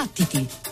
Battiti!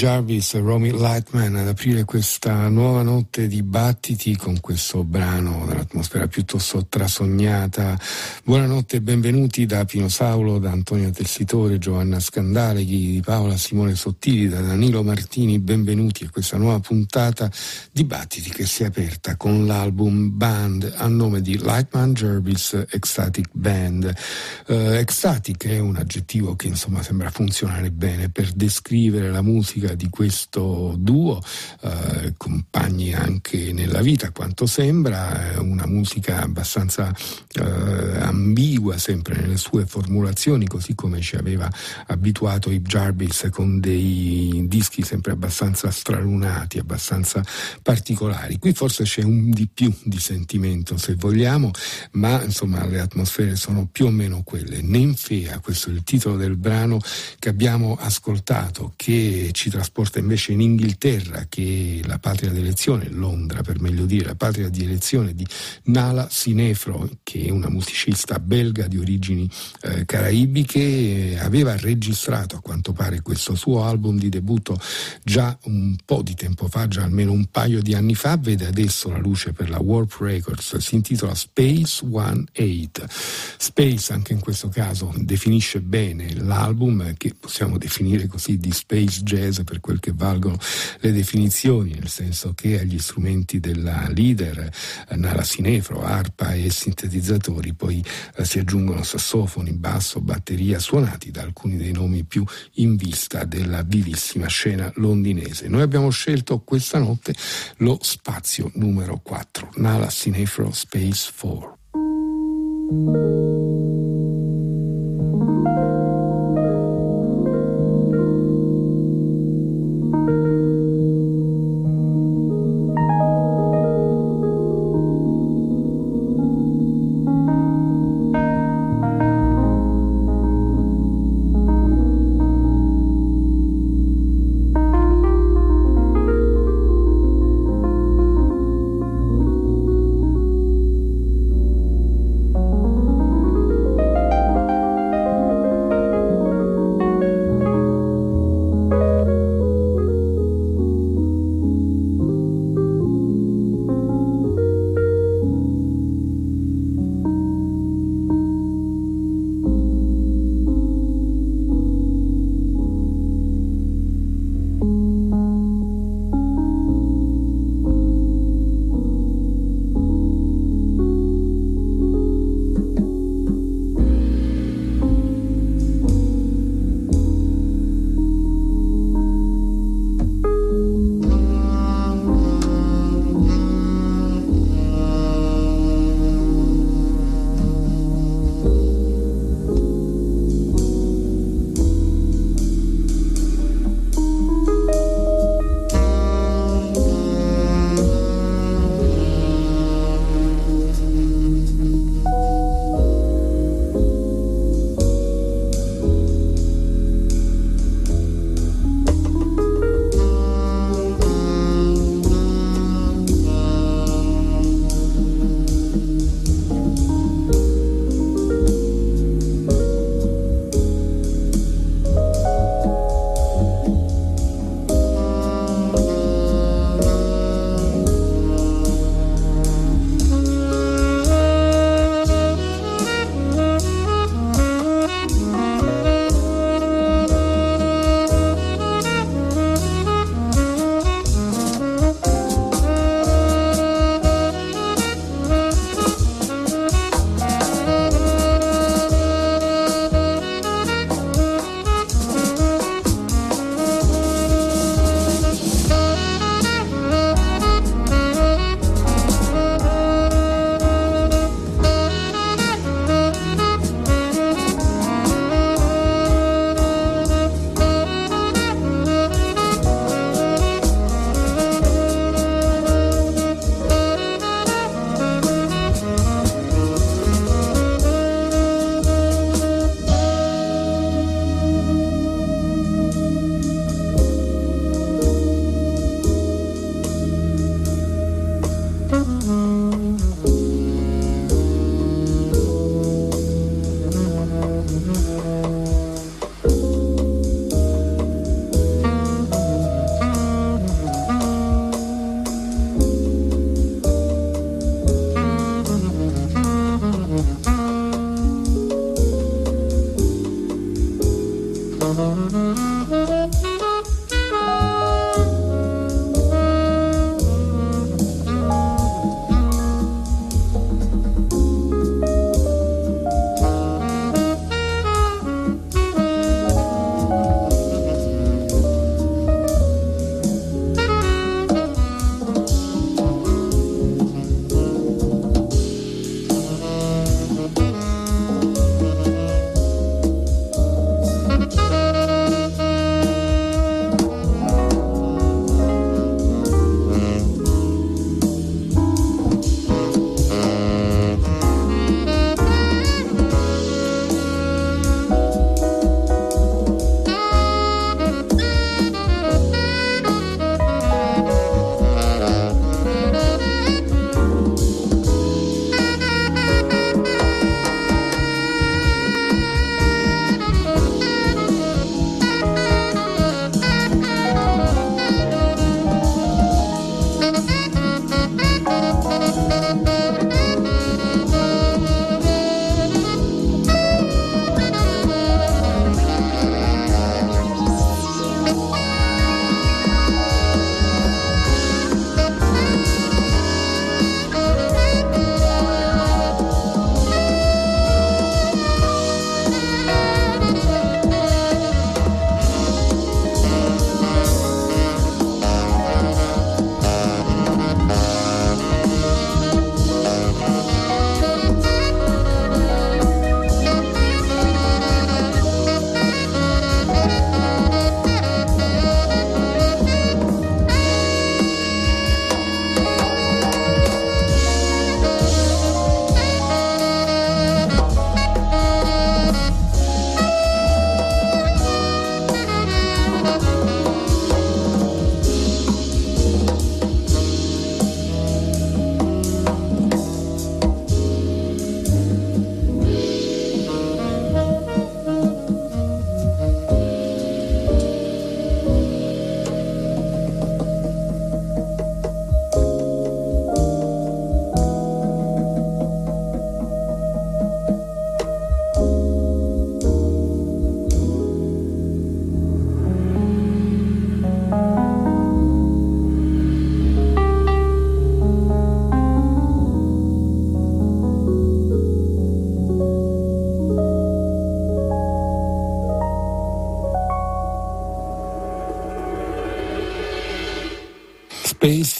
Jarvis e Romy Lightman ad aprire questa nuova notte di battiti con questo brano dall'atmosfera piuttosto trasognata. Buonanotte e benvenuti da Pino Saulo, da Antonio Tessitore, Giovanna Scandaleghi, di Paola Simone Sottili, da Danilo Martini. Benvenuti a questa nuova puntata di battiti che si è aperta con l'album Band a nome di Lightman Jarvis Ecstatic Band. Uh, ecstatic è un aggettivo che insomma sembra funzionare bene per descrivere la musica di questo duo, eh, compagni anche nella vita, quanto sembra, una musica abbastanza eh, ambigua sempre nelle sue formulazioni, così come ci aveva abituato Ip Jarvis con dei dischi sempre abbastanza stralunati, abbastanza particolari. Qui forse c'è un di più di sentimento, se vogliamo, ma insomma le atmosfere sono più o meno quelle. Nenfea, questo è il titolo del brano che abbiamo ascoltato che ci trasporta invece in Inghilterra, che è la patria d'elezione, Londra per meglio dire, la patria di elezione di Nala Sinefro, che è una musicista belga di origini eh, caraibiche, aveva registrato a quanto pare questo suo album di debutto già un po' di tempo fa, già almeno un paio di anni fa, vede adesso la luce per la Warp Records, si intitola Space One Eight. Space anche in questo caso definisce bene l'album che possiamo definire così di space jazz per quel che valgono le definizioni, nel senso che agli strumenti della leader, eh, Nala Sinefro, arpa e sintetizzatori, poi eh, si aggiungono sassofoni, basso, batteria, suonati da alcuni dei nomi più in vista della vivissima scena londinese. Noi abbiamo scelto questa notte lo spazio numero 4, Nala Sinefro Space 4.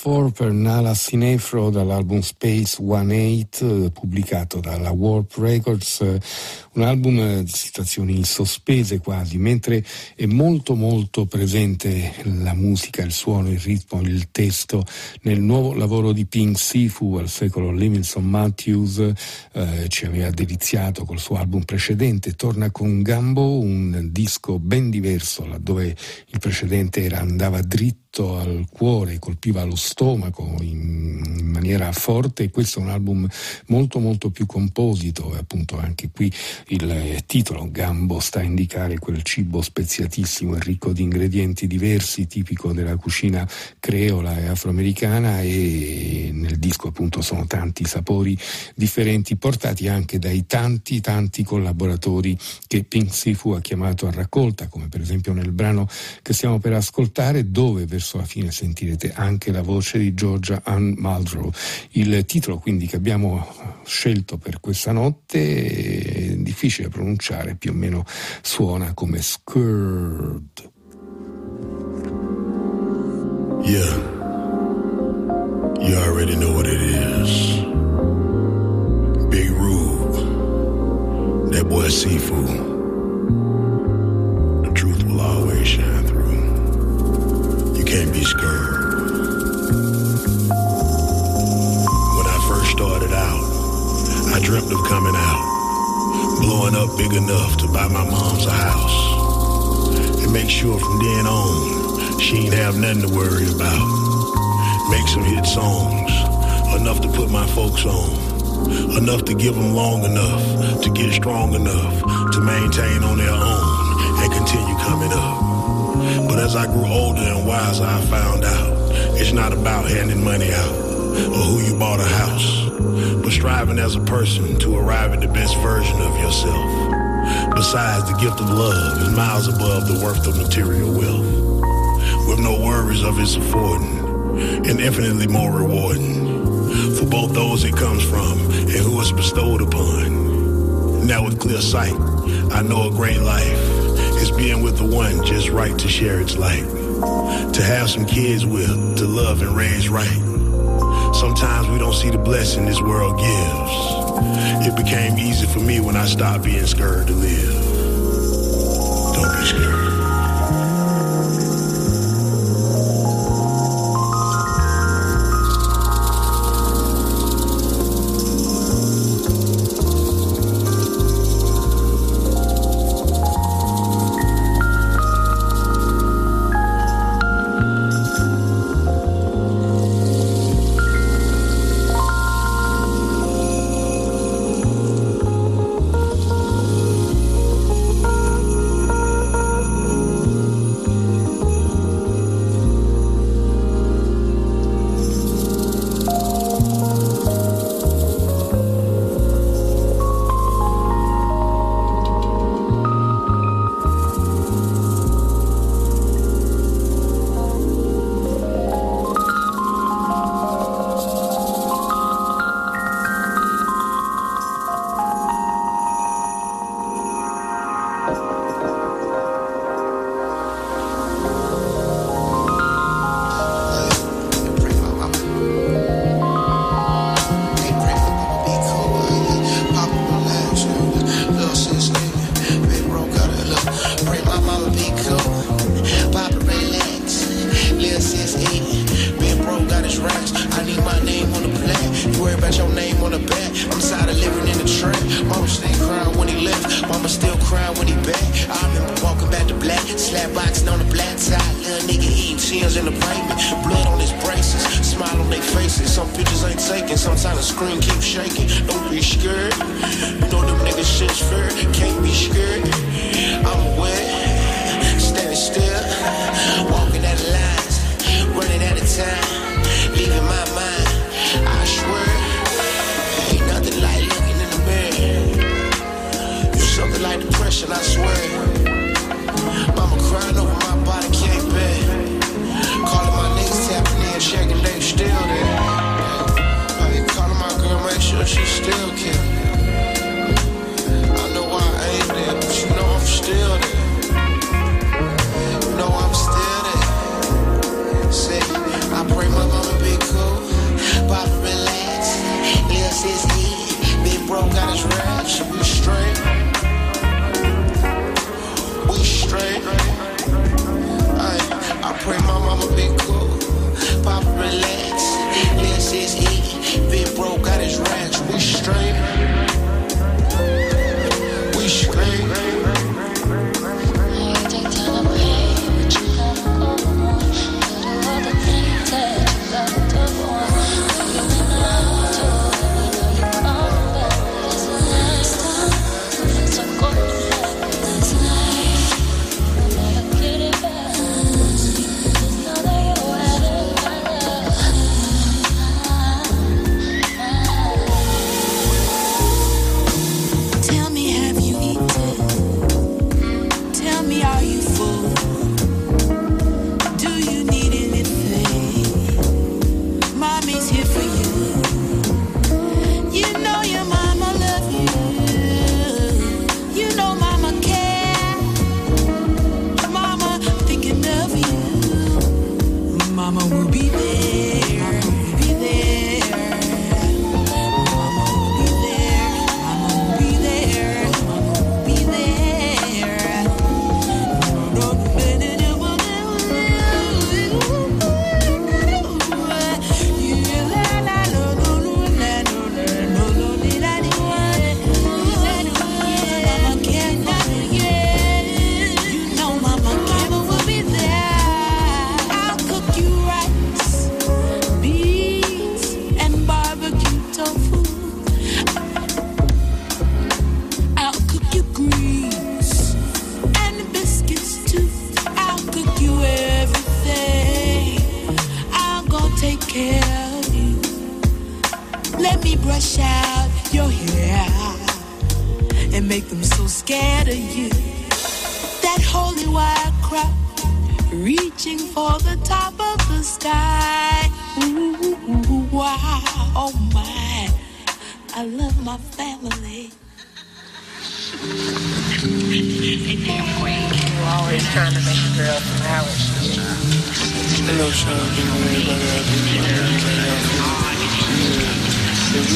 4 per Nala Sinefro dall'album Space 18 pubblicato dalla Warp Records, un album di situazioni sospese quasi, mentre è molto molto presente la musica, il suono, il ritmo, il testo nel nuovo lavoro di Pink Sifu al secolo Livingston Matthews eh, ci aveva deliziato col suo album precedente, torna con Gambo, un disco ben diverso laddove il precedente era andava dritto al cuore, colpiva lo stomaco in, in maniera forte. Questo è un album molto molto più composito. E appunto anche qui il titolo Gambo sta a indicare quel cibo speziatissimo e ricco di ingredienti diversi, tipico della cucina creola e afroamericana. E nel disco appunto sono tanti sapori differenti portati anche dai tanti tanti collaboratori che Pink Sifu ha chiamato a raccolta, come per esempio nel brano che stiamo per ascoltare dove verso la fine sentirete anche la voce di Georgia Ann Muldrow. Il titolo quindi che abbiamo scelto per questa notte è difficile pronunciare, più o meno suona come Skurd. Yeah, you already know what it is. Big Rube, that boy Sifu. The truth will always shine can't be scared. When I first started out, I dreamt of coming out, blowing up big enough to buy my mom's a house, and make sure from then on she ain't have nothing to worry about. Make some hit songs, enough to put my folks on, enough to give them long enough to get strong enough to maintain on their own as I grew older and wiser, I found out it's not about handing money out or who you bought a house, but striving as a person to arrive at the best version of yourself. Besides, the gift of love is miles above the worth of material wealth, with no worries of its affording, and infinitely more rewarding for both those it comes from and who it's bestowed upon. Now, with clear sight, I know a great life being with the one just right to share its light, to have some kids with, to love and raise right. Sometimes we don't see the blessing this world gives. It became easy for me when I stopped being scared to live. Don't be scared.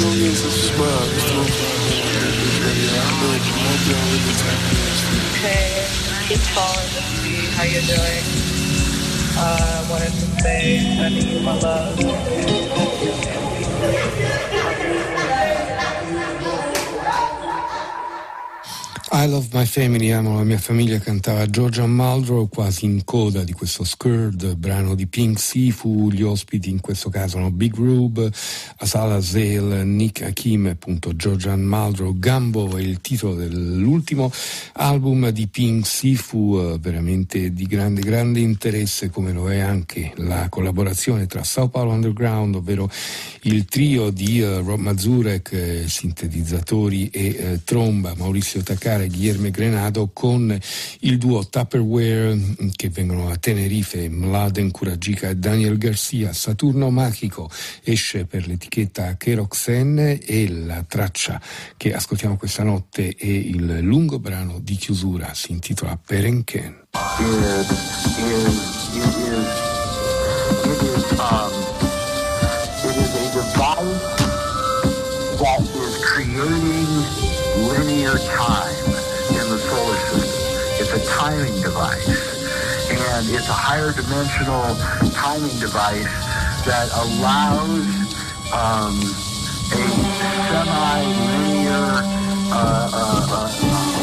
Millions of smiles through keep calling to see how you're doing. Uh, I wanted to say I need my love. I Love My Family, amo la mia famiglia, cantava Georgia Muldrow quasi in coda di questo Skurd, brano di Pink Sifu, gli ospiti in questo caso sono Big Rube, Asala Zale, Nick Hakim, appunto Georgia Muldrow, Gambo è il titolo dell'ultimo album di Pink Sifu, eh, veramente di grande, grande interesse come lo è anche la collaborazione tra Sao Paulo Underground, ovvero il trio di uh, Rob Mazurek, eh, sintetizzatori e eh, tromba, Maurizio Takara e Guillermo Grenado con il duo Tupperware mm, che vengono a Tenerife, Mladen Kuragica e Daniel Garcia, Saturno Magico esce per l'etichetta Keroxen e la traccia che ascoltiamo questa notte è il lungo brano di chiusura, si intitola Perenken. um creating linear time a timing device. And it's a higher dimensional timing device that allows um, a semi-linear uh, uh, uh,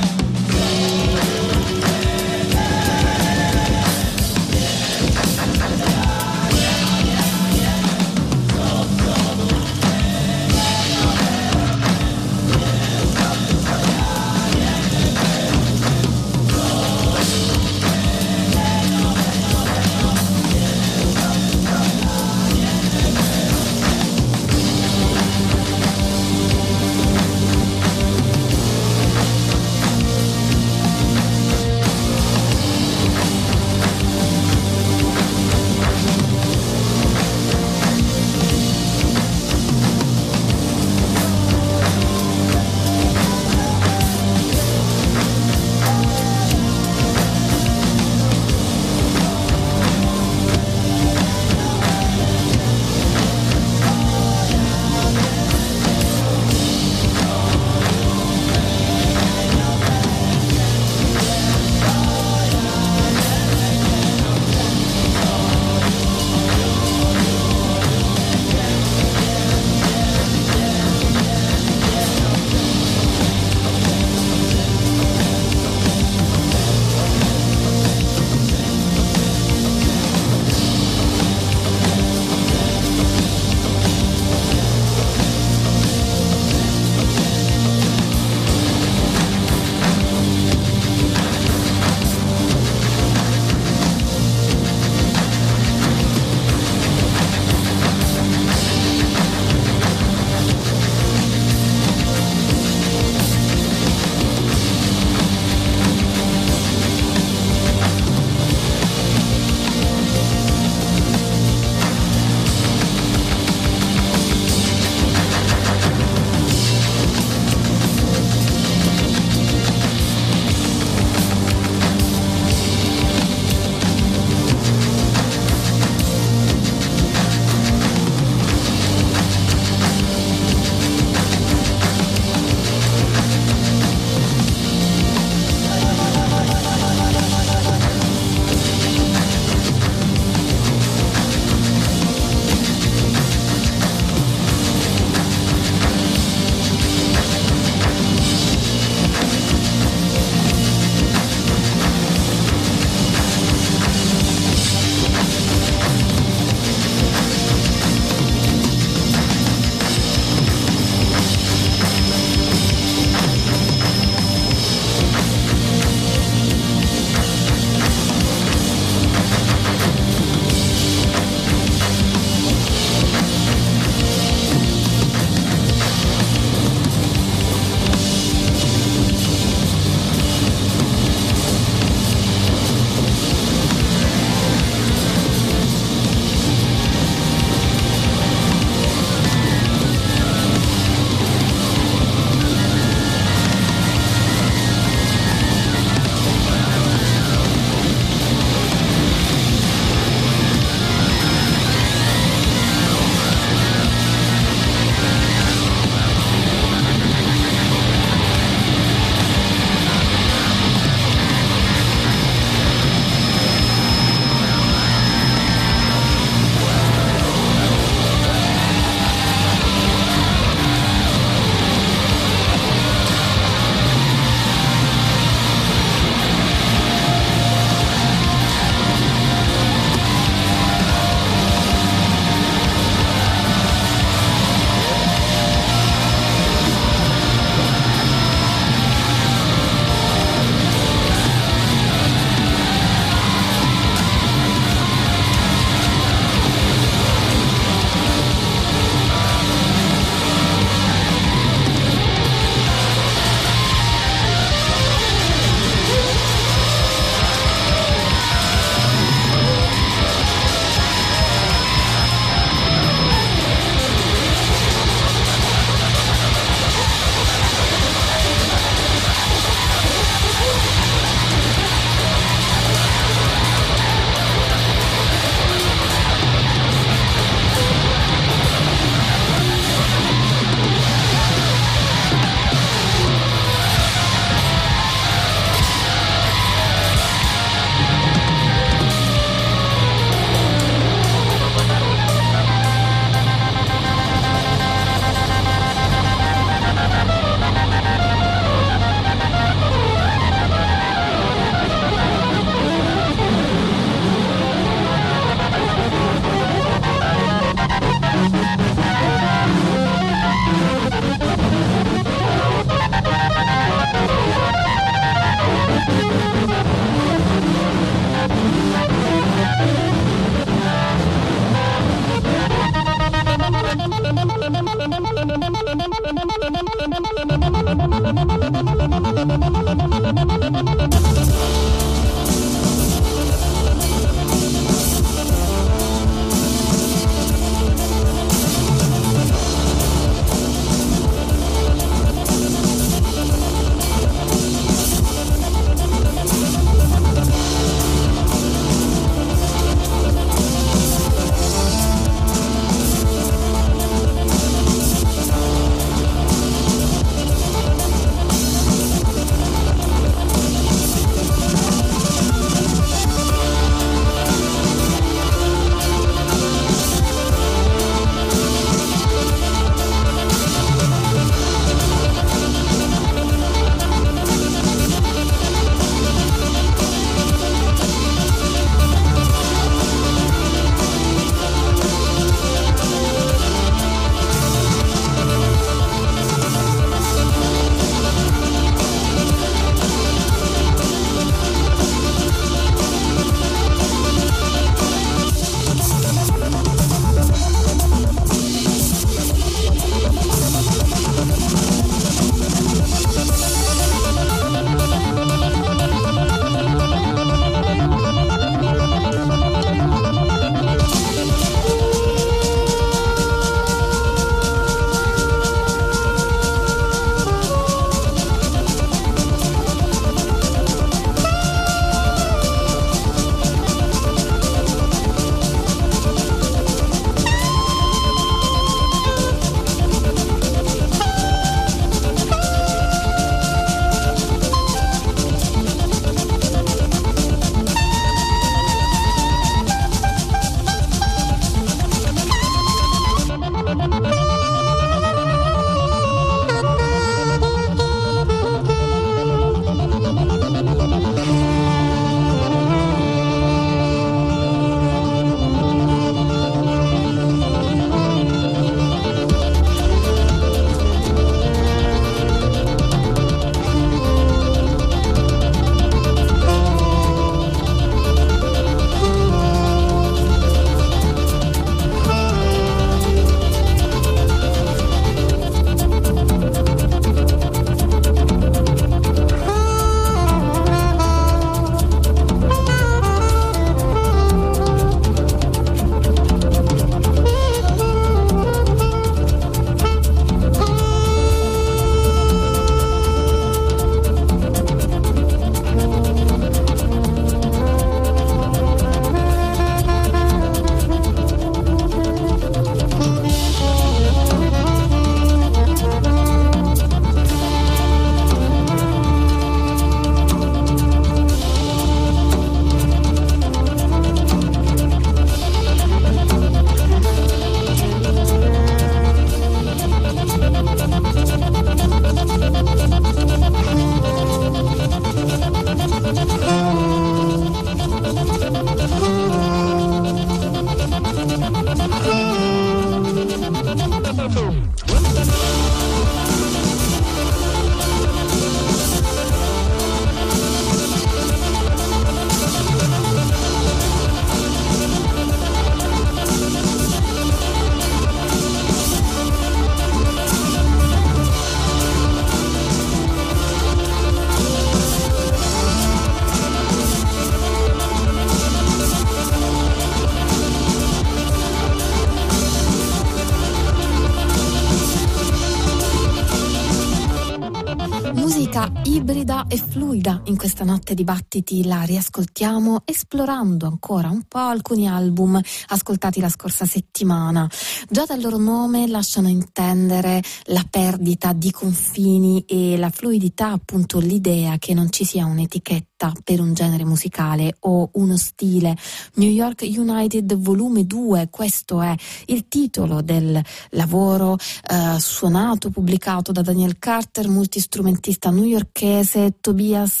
fluida in questa notte di battiti la riascoltiamo esplorando ancora un po' alcuni album ascoltati la scorsa settimana. Già dal loro nome lasciano intendere la perdita di confini e la fluidità, appunto l'idea che non ci sia un'etichetta per un genere musicale o uno stile. New York United Volume 2, questo è il titolo del lavoro eh, suonato, pubblicato da Daniel Carter, multistrumentista newyorkese, Tobias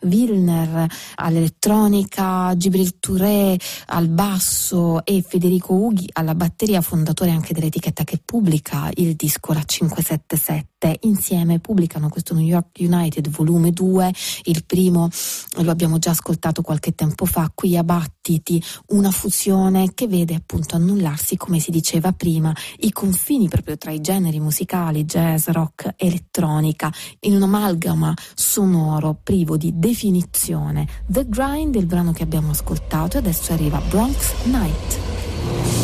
Wilner all'elettronica, Gibril Touré al basso e Federico Ughi alla batteria, fondatore anche dell'etichetta che pubblica il disco La 577. Insieme pubblicano questo New York United volume 2, il primo lo abbiamo già ascoltato qualche tempo fa qui a Battiti, una fusione che vede appunto annullarsi, come si diceva prima, i confini proprio tra i generi musicali, jazz, rock, elettronica, in un amalgama sonoro privo di definizione. The Grind è il brano che abbiamo ascoltato e adesso arriva Bronx Night.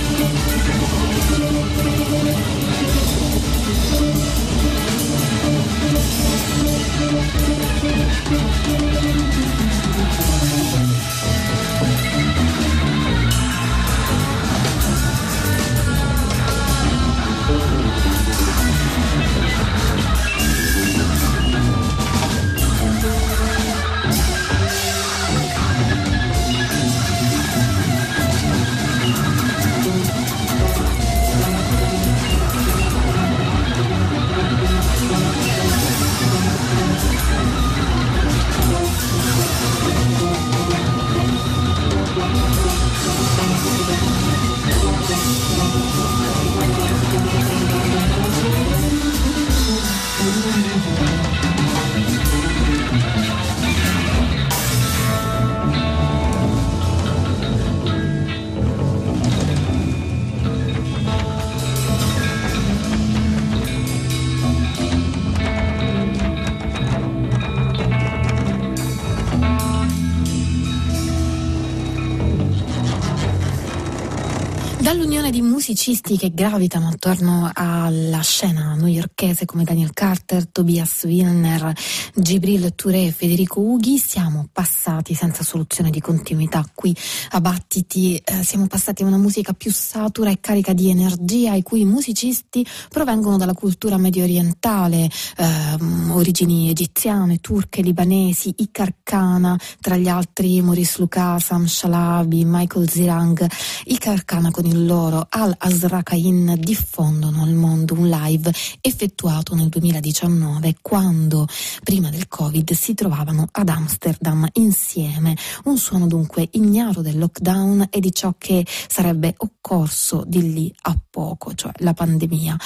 musicisti che gravitano attorno alla scena newyorkese come Daniel Carter, Tobias Wilner, Gibril Touré e Federico Ughi siamo passati senza soluzione di continuità qui a Battiti, eh, siamo passati a una musica più satura e carica di energia i cui musicisti provengono dalla cultura medio orientale, ehm, origini egiziane, turche, libanesi, Ikarkana, tra gli altri Maurice Lucas, Sam Shalabi, Michael Zirang, Ikarkana con il loro Al Azrakain diffondono al mondo un live effettuato nel 2019 quando prima del Covid si trovavano ad Amsterdam insieme. Un suono dunque ignaro del lockdown e di ciò che sarebbe occorso di lì a poco, cioè la pandemia.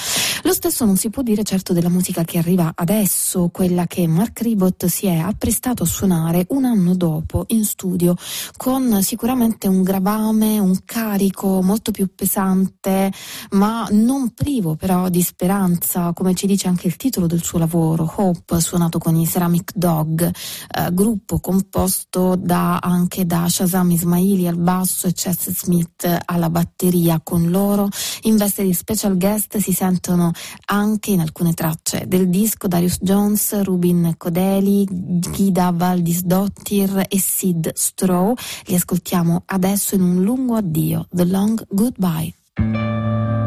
Lo stesso non si può dire certo della musica che arriva adesso, quella che Mark Ribot si è apprestato a suonare un anno dopo in studio con sicuramente un gravame, un carico molto più pesante, ma non privo però di speranza, come ci dice anche il titolo del suo lavoro, Hope, suonato con i Ceramic Dog, eh, gruppo composto da, anche da Shazam Ismaili al basso e Chess Smith alla batteria. Con loro in veste di special guest si sentono anche in alcune tracce del disco Darius Jones, Rubin Codeli, Ghida Valdis Dottir e Sid Stroh. Li ascoltiamo adesso in un lungo addio, The Long Goodbye. Música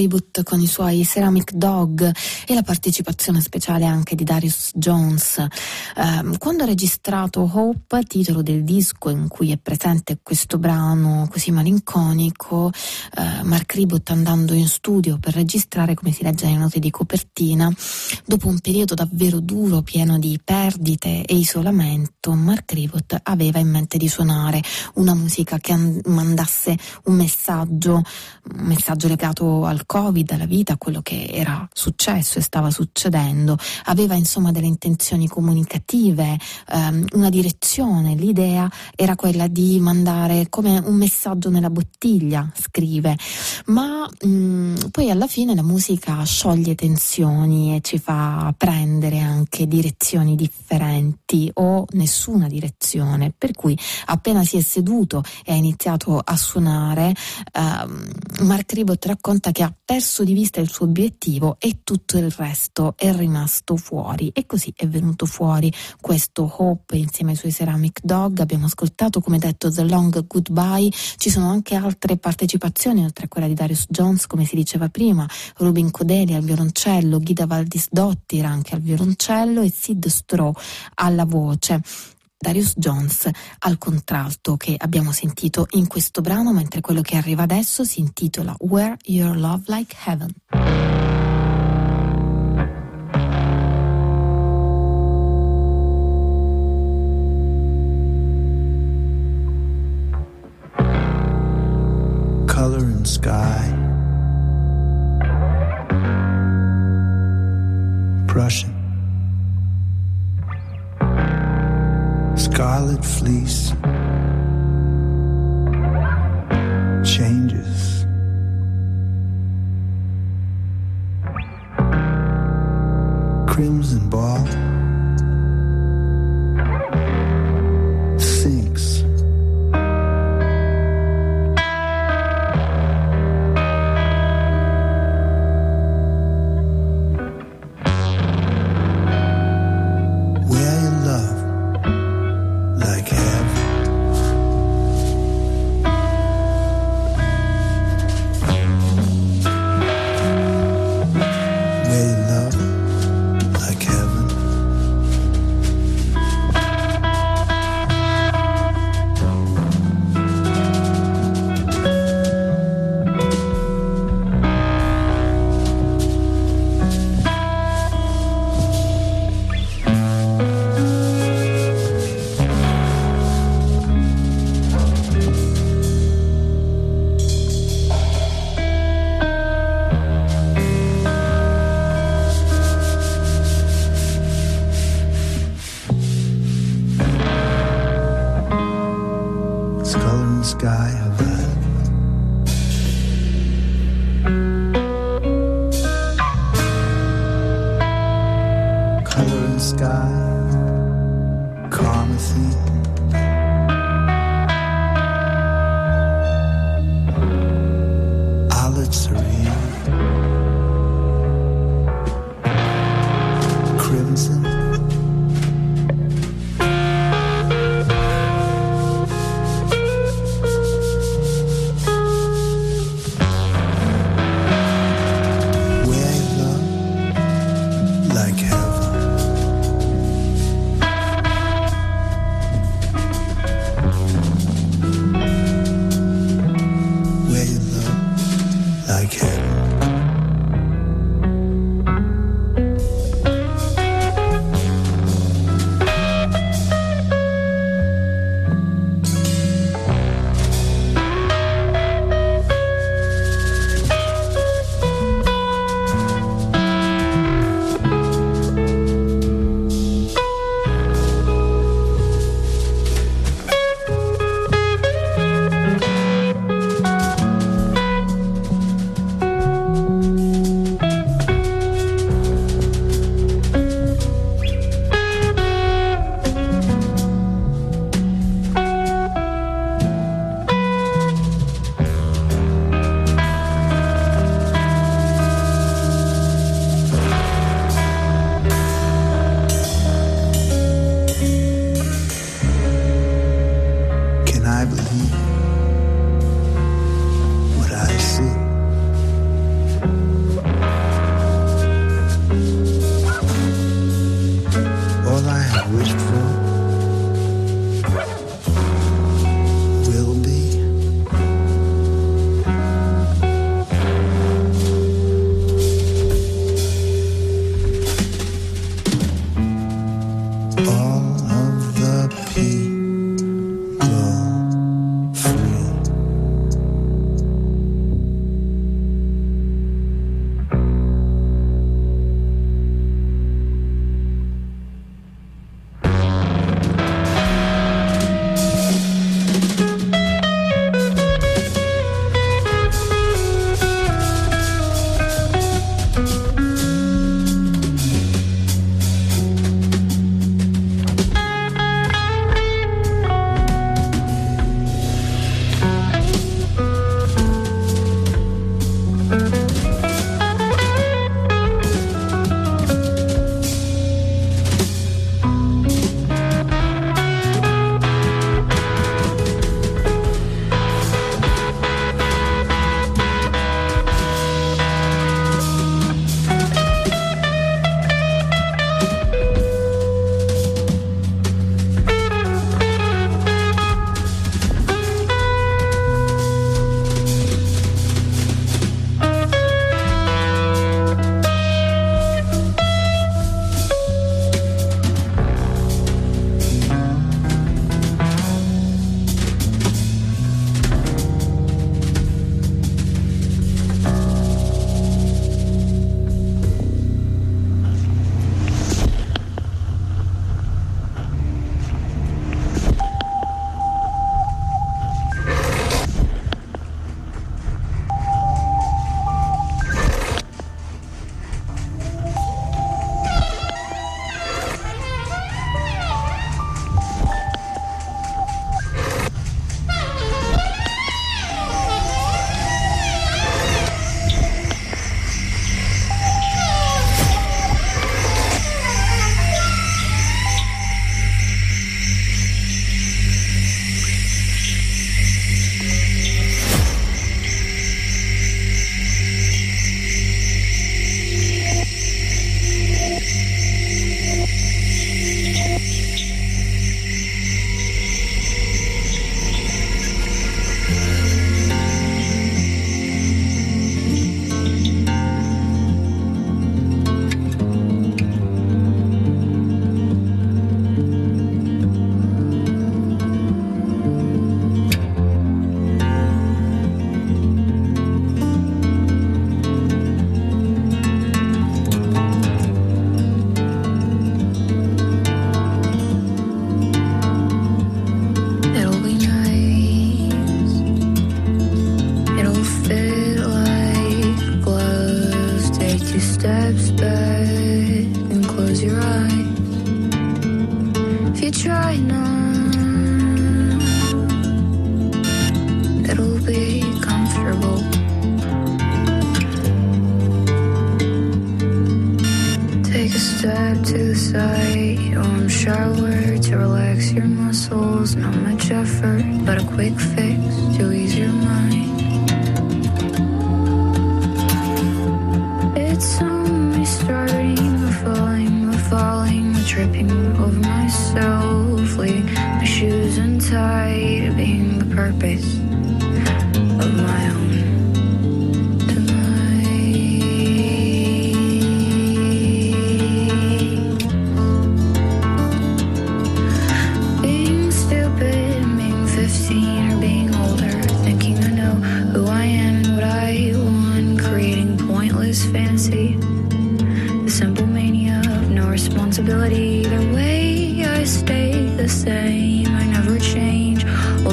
Reboot con i suoi Ceramic Dog e la partecipazione speciale anche di Darius Jones. Eh, quando ha registrato Hope, titolo del disco in cui è presente questo brano così malinconico, eh, Mark Reboot andando in studio per registrare, come si legge nelle note di copertina, dopo un periodo davvero duro, pieno di perdite e isolamento, Mark Reboot aveva in mente di suonare una musica che mandasse un messaggio, un messaggio legato al Covid, alla vita, a quello che era successo e stava succedendo. Aveva insomma delle intenzioni comunicative, ehm, una direzione. L'idea era quella di mandare come un messaggio nella bottiglia, scrive. Ma mh, mm, poi alla fine la musica scioglie tensioni e ci fa prendere anche direzioni differenti o nessuna direzione. Per cui appena si è seduto e ha iniziato a suonare, uh, Mark Ribot racconta che ha perso di vista il suo obiettivo e tutto il resto è rimasto fuori. E così è venuto fuori questo Hope insieme ai suoi Ceramic Dog. Abbiamo ascoltato, come detto, The Long Goodbye. Ci sono anche altre partecipazioni, oltre a quella di Darius Jones, come si diceva prima, Rubin Codeli al violoncello, Ghida Valdis Dottir anche al violoncello e Sid Stroh alla voce. Darius Jones al contralto che abbiamo sentito in questo brano, mentre quello che arriva adesso si intitola Where Your Love Like Heaven. Color and sky. Prussian. Scarlet fleece changes. Crimson ball sinks.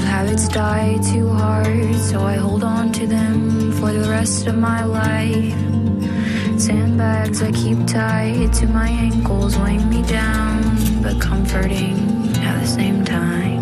Habits die too hard, so I hold on to them for the rest of my life. Sandbags I keep tied to my ankles, weighing me down, but comforting at the same time.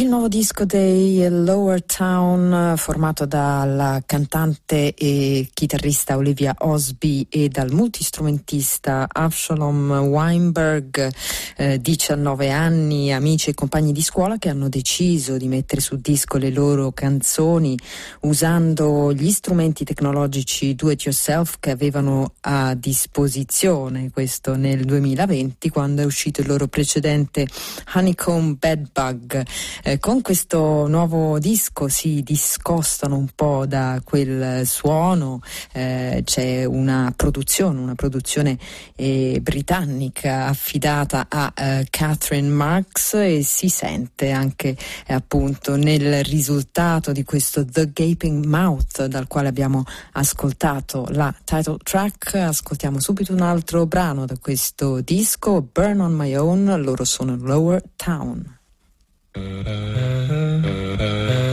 Il nuovo disco dei Lower Town, formato dalla cantante e chitarrista Olivia Osby e dal multistrumentista Absalom Weinberg, eh, 19 anni, amici e compagni di scuola che hanno deciso di mettere su disco le loro canzoni usando gli strumenti tecnologici do it yourself che avevano a disposizione, questo nel 2020 quando è uscito il loro precedente Honeycomb Bedbug. Eh, con questo nuovo disco si discostano un po' da quel suono, eh, c'è una produzione, una produzione eh, britannica affidata a eh, Catherine Marks e si sente anche eh, appunto nel risultato di questo The Gaping Mouth dal quale abbiamo ascoltato la title track. Ascoltiamo subito un altro brano da questo disco, Burn on My Own, loro sono Lower Town. Uh, uh, uh,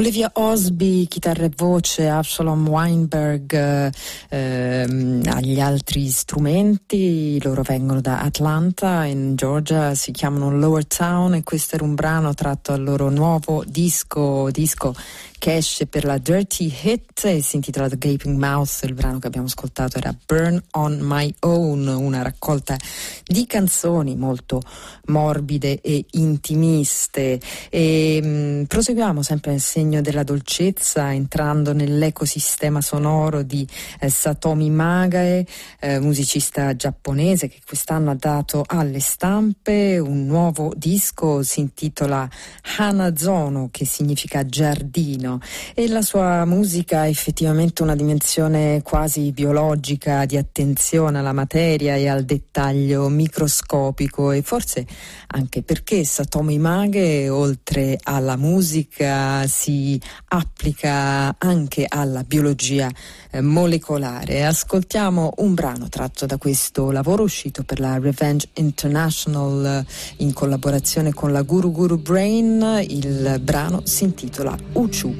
Olivia Osby, chitarra e voce, Absalom Weinberg eh, ehm, agli altri strumenti, loro vengono da Atlanta in Georgia, si chiamano Lower Town e questo era un brano tratto dal loro nuovo disco, disco che esce per la Dirty Hit e si intitola The Gaping Mouth, il brano che abbiamo ascoltato era Burn on My Own, una raccolta di canzoni molto morbide e intimiste. E mh, proseguiamo sempre nel segno della dolcezza entrando nell'ecosistema sonoro di eh, Satomi Magae, eh, musicista giapponese che quest'anno ha dato alle stampe un nuovo disco, si intitola Hanazono che significa giardino e la sua musica ha effettivamente una dimensione quasi biologica di attenzione alla materia e al dettaglio microscopico e forse anche perché Satomi Mage oltre alla musica si applica anche alla biologia eh, molecolare. Ascoltiamo un brano tratto da questo lavoro uscito per la Revenge International eh, in collaborazione con la Guru Guru Brain. Il brano si intitola Uchu.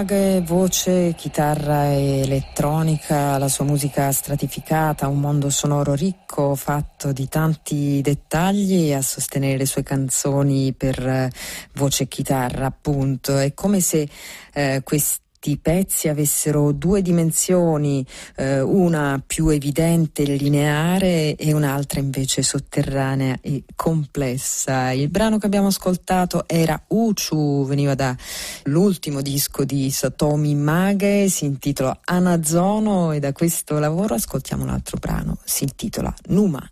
Mage, voce, chitarra e elettronica, la sua musica stratificata, un mondo sonoro ricco, fatto di tanti dettagli a sostenere le sue canzoni per eh, voce e chitarra, appunto. È come se eh, questi questi pezzi avessero due dimensioni, eh, una più evidente e lineare e un'altra invece sotterranea e complessa. Il brano che abbiamo ascoltato era Uchu, veniva dall'ultimo disco di Satomi Mage, si intitola Anazono e da questo lavoro ascoltiamo un altro brano, si intitola Numa.